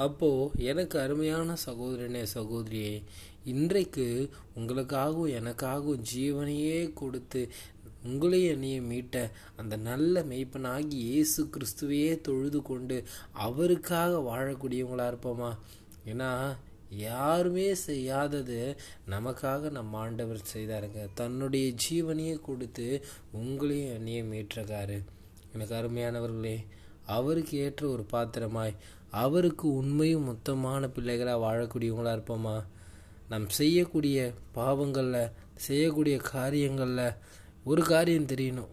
அப்போது எனக்கு அருமையான சகோதரனே சகோதரியே இன்றைக்கு உங்களுக்காகவும் எனக்காகவும் ஜீவனையே கொடுத்து உங்களையும் என்னையும் மீட்ட அந்த நல்ல மெய்ப்பனாகி இயேசு கிறிஸ்துவையே தொழுது கொண்டு அவருக்காக வாழக்கூடியவங்களா இருப்போமா? ஏன்னா யாருமே செய்யாதது நமக்காக நம்ம ஆண்டவர் செய்தாருங்க. தன்னுடைய ஜீவனையே கொடுத்து உங்களையும் என்னையும் மீட்டிருக்காரு எனக்கு அருமையானவர்களே அவருக்கு ஏற்ற ஒரு பாத்திரமாய் அவருக்கு உண்மையும் மொத்தமான பிள்ளைகளாக வாழக்கூடியவங்களா இருப்போமா? நாம் செய்யக்கூடிய பாவங்களில் செய்யக்கூடிய காரியங்களில் ஒரு காரியம் தெரியணும்.